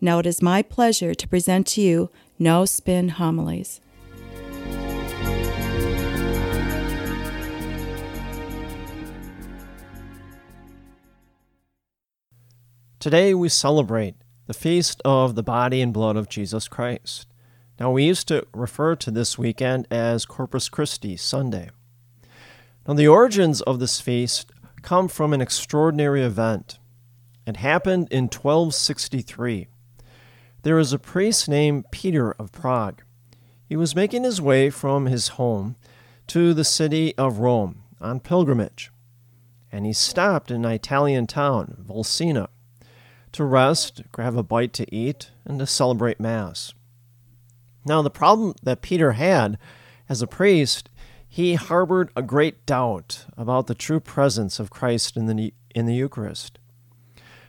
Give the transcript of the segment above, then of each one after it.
Now it is my pleasure to present to you No Spin Homilies. Today we celebrate the feast of the body and blood of Jesus Christ. Now, we used to refer to this weekend as Corpus Christi Sunday. Now, the origins of this feast come from an extraordinary event. It happened in 1263. There was a priest named Peter of Prague. He was making his way from his home to the city of Rome on pilgrimage, and he stopped in an Italian town, Bolsena, to rest, grab a bite to eat, and to celebrate Mass. Now, the problem that Peter had as a priest, he harbored a great doubt about the true presence of Christ in the, in the Eucharist.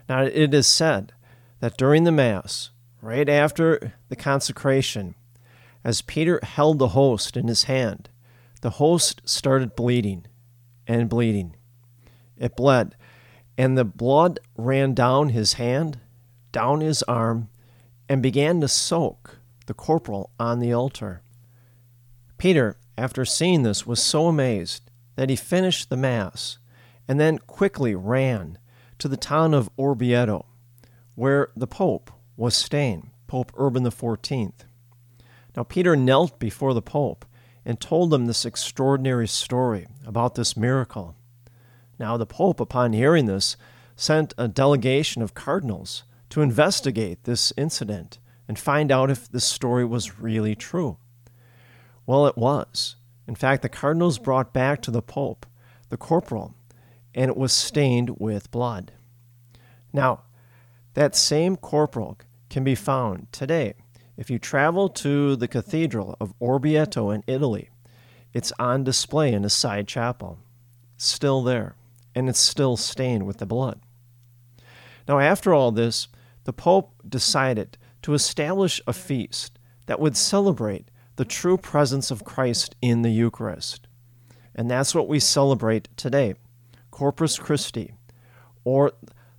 Now, it is said that during the Mass, right after the consecration, as Peter held the host in his hand, the host started bleeding and bleeding. It bled and the blood ran down his hand, down his arm, and began to soak the corporal on the altar. Peter, after seeing this, was so amazed that he finished the Mass and then quickly ran to the town of Orvieto, where the Pope was staying, Pope Urban XIV. Now, Peter knelt before the Pope and told him this extraordinary story about this miracle. Now, the Pope, upon hearing this, sent a delegation of cardinals to investigate this incident and find out if this story was really true. Well, it was. In fact, the cardinals brought back to the Pope the corporal, and it was stained with blood. Now, that same corporal can be found today. If you travel to the Cathedral of Orvieto in Italy, it's on display in a side chapel. Still there and it's still stained with the blood. Now, after all this, the Pope decided to establish a feast that would celebrate the true presence of Christ in the Eucharist. And that's what we celebrate today Corpus Christi, or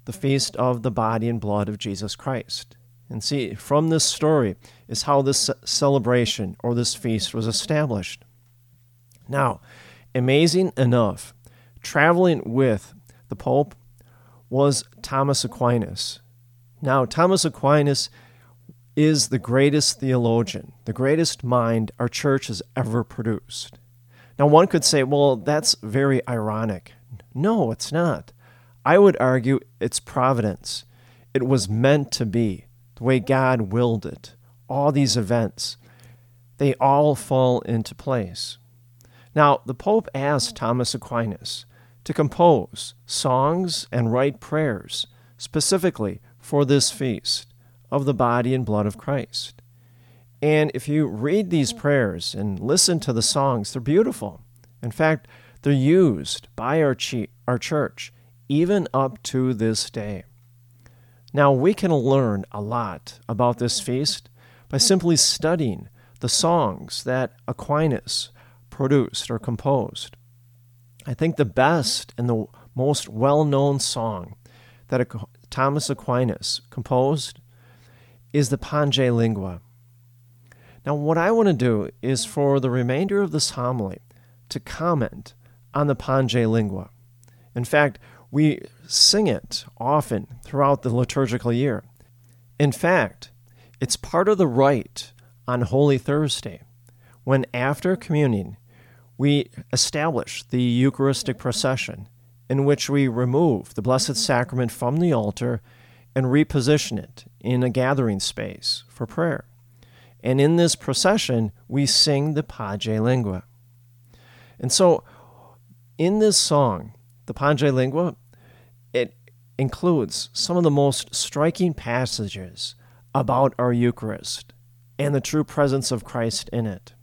the feast of the body and blood of Jesus Christ. And see, from this story is how this celebration or this feast was established. Now, amazing enough, traveling with the Pope was Thomas Aquinas. Now, Thomas Aquinas is the greatest theologian, the greatest mind our church has ever produced. Now, one could say, well, that's very ironic. No, it's not. I would argue it's providence. It was meant to be, the way God willed it. All these events, they all fall into place. Now, the Pope asked Thomas Aquinas to compose songs and write prayers specifically for this feast of the body and blood of Christ. And if you read these prayers and listen to the songs, they're beautiful. In fact, they're used by our, chi- our church even up to this day. Now, we can learn a lot about this feast by simply studying the songs that Aquinas produced or composed. I think the best and the most well known song that Thomas Aquinas composed is the Pange Lingua. Now, what I want to do is for the remainder of this homily to comment on the Pange Lingua. In fact, we sing it often throughout the liturgical year. In fact, it's part of the rite on Holy Thursday when, after communion, we establish the Eucharistic procession, in which we remove the Blessed Sacrament from the altar and reposition it in a gathering space for prayer. And in this procession, we sing the Pange Lingua. And so, in this song, the Pange Lingua, it includes some of the most striking passages about our Eucharist and the true presence of Christ in it.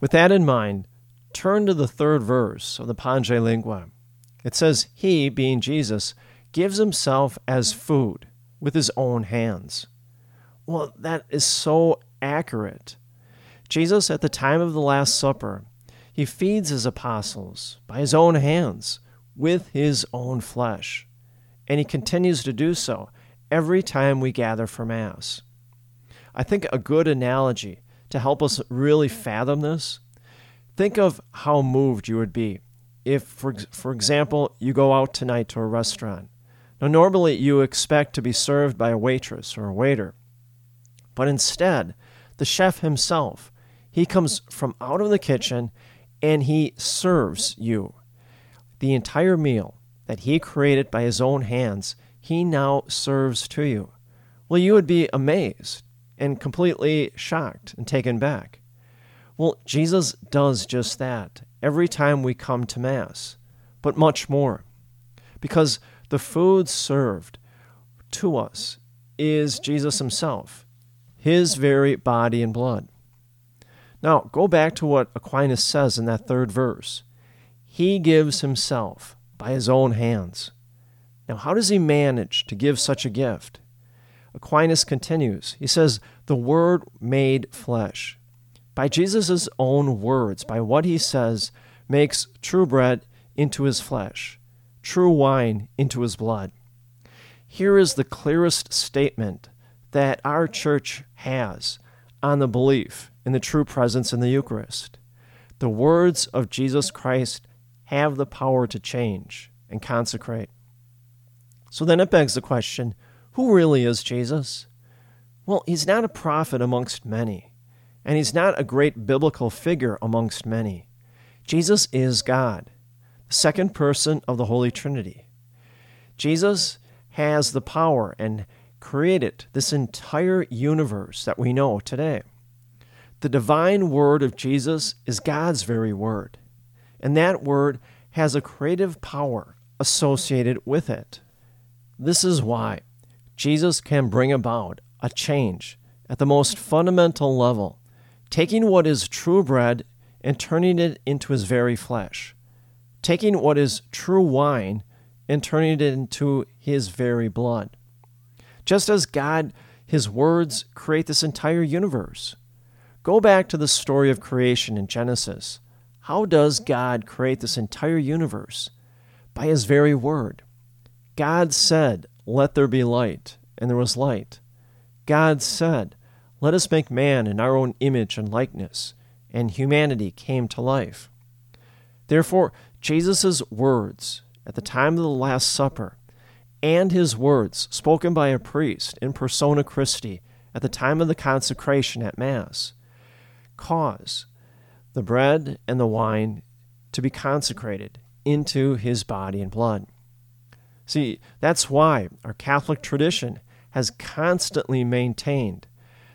With that in mind, turn to the third verse of the Pange Lingua. It says, He, being Jesus, gives himself as food with his own hands. Well, that is so accurate. Jesus, at the time of the Last Supper, he feeds his apostles by his own hands with his own flesh. And he continues to do so every time we gather for Mass. I think a good analogy to help us really fathom this think of how moved you would be if, for, for example, you go out tonight to a restaurant. Now, normally you expect to be served by a waitress or a waiter, but instead, the chef himself, he comes from out of the kitchen and he serves you the entire meal that he created by his own hands, he now serves to you. Well, you would be amazed and completely shocked and taken back. Well, Jesus does just that every time we come to Mass, but much more. Because the food served to us is Jesus Himself, His very body and blood. Now, go back to what Aquinas says in that third verse. He gives Himself by His own hands. Now, how does He manage to give such a gift? Aquinas continues. He says, The Word made flesh. By Jesus' own words, by what He says, makes true bread into His flesh, true wine into His blood. Here is the clearest statement that our church has on the belief in the true presence in the Eucharist. The words of Jesus Christ have the power to change and consecrate. So then it begs the question who really is Jesus? Well, he's not a prophet amongst many, and he's not a great biblical figure amongst many. Jesus is God, the second person of the Holy Trinity. Jesus has the power and created this entire universe that we know today. The divine word of Jesus is God's very word, and that word has a creative power associated with it. This is why Jesus can bring about a change at the most fundamental level, taking what is true bread and turning it into his very flesh, taking what is true wine and turning it into his very blood. Just as God, his words create this entire universe. Go back to the story of creation in Genesis. How does God create this entire universe? By his very word. God said, Let there be light, and there was light. God said, Let us make man in our own image and likeness, and humanity came to life. Therefore, Jesus' words at the time of the Last Supper and his words spoken by a priest in persona Christi at the time of the consecration at Mass cause the bread and the wine to be consecrated into his body and blood. See, that's why our Catholic tradition has constantly maintained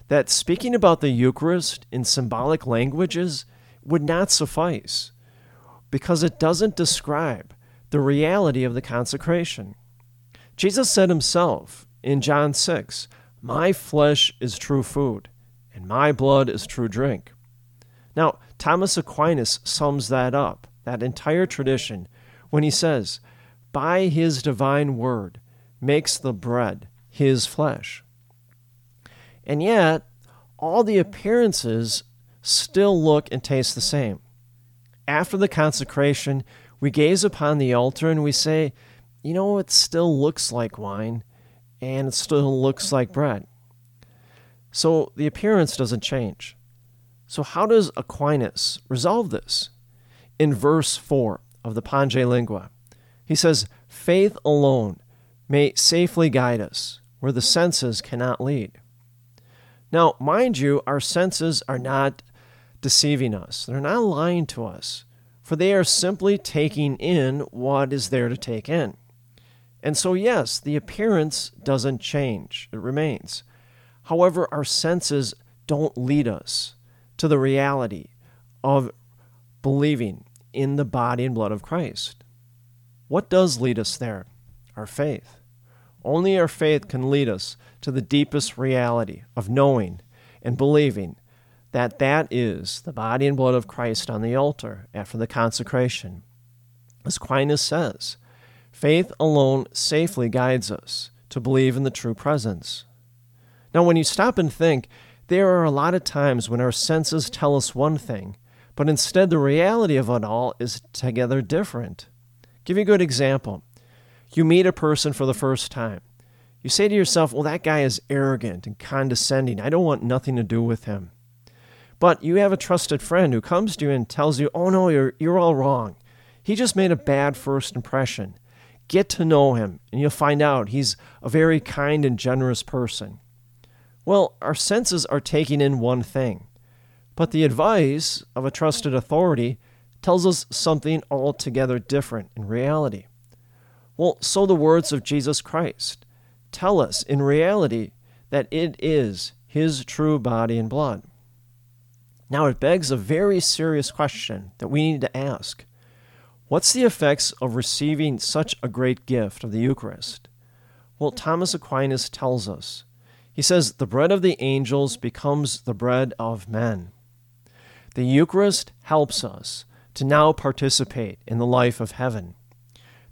that speaking about the Eucharist in symbolic languages would not suffice because it doesn't describe the reality of the consecration. Jesus said himself in John 6, My flesh is true food, and my blood is true drink. Now, Thomas Aquinas sums that up, that entire tradition, when he says, by his divine word makes the bread his flesh. And yet, all the appearances still look and taste the same. After the consecration, we gaze upon the altar and we say, you know, it still looks like wine and it still looks like bread. So the appearance doesn't change. So, how does Aquinas resolve this? In verse 4 of the Pange Lingua, he says, faith alone may safely guide us where the senses cannot lead. Now, mind you, our senses are not deceiving us, they're not lying to us, for they are simply taking in what is there to take in. And so, yes, the appearance doesn't change, it remains. However, our senses don't lead us to the reality of believing in the body and blood of Christ. What does lead us there? Our faith. Only our faith can lead us to the deepest reality of knowing and believing that that is the body and blood of Christ on the altar after the consecration. As Aquinas says, faith alone safely guides us to believe in the true presence. Now, when you stop and think, there are a lot of times when our senses tell us one thing, but instead the reality of it all is together different. Give you a good example. You meet a person for the first time. You say to yourself, well, that guy is arrogant and condescending. I don't want nothing to do with him. But you have a trusted friend who comes to you and tells you, oh no, you're, you're all wrong. He just made a bad first impression. Get to know him, and you'll find out he's a very kind and generous person. Well, our senses are taking in one thing, but the advice of a trusted authority tells us something altogether different in reality. Well, so the words of Jesus Christ tell us in reality that it is his true body and blood. Now, it begs a very serious question that we need to ask What's the effects of receiving such a great gift of the Eucharist? Well, Thomas Aquinas tells us. He says, The bread of the angels becomes the bread of men. The Eucharist helps us to now participate in the life of heaven.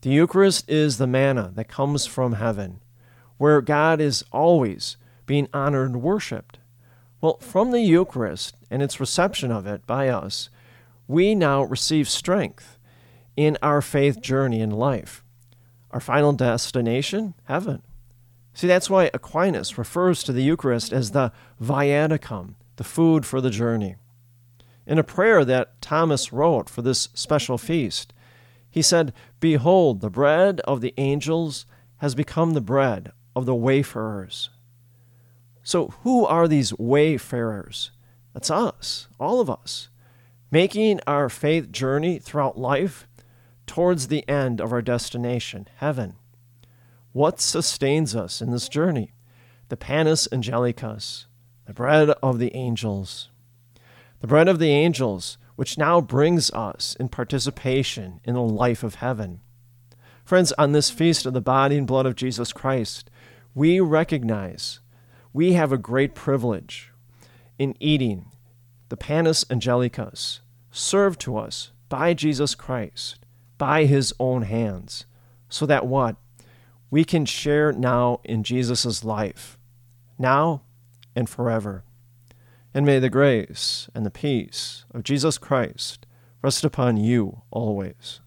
The Eucharist is the manna that comes from heaven, where God is always being honored and worshiped. Well, from the Eucharist and its reception of it by us, we now receive strength in our faith journey in life. Our final destination, heaven. See, that's why Aquinas refers to the Eucharist as the viaticum, the food for the journey. In a prayer that Thomas wrote for this special feast, he said, Behold, the bread of the angels has become the bread of the wayfarers. So, who are these wayfarers? That's us, all of us, making our faith journey throughout life towards the end of our destination, heaven. What sustains us in this journey? The panis angelicus, the bread of the angels. The bread of the angels, which now brings us in participation in the life of heaven. Friends, on this feast of the body and blood of Jesus Christ, we recognize we have a great privilege in eating the panis angelicus served to us by Jesus Christ by his own hands, so that what? We can share now in Jesus' life, now and forever. And may the grace and the peace of Jesus Christ rest upon you always.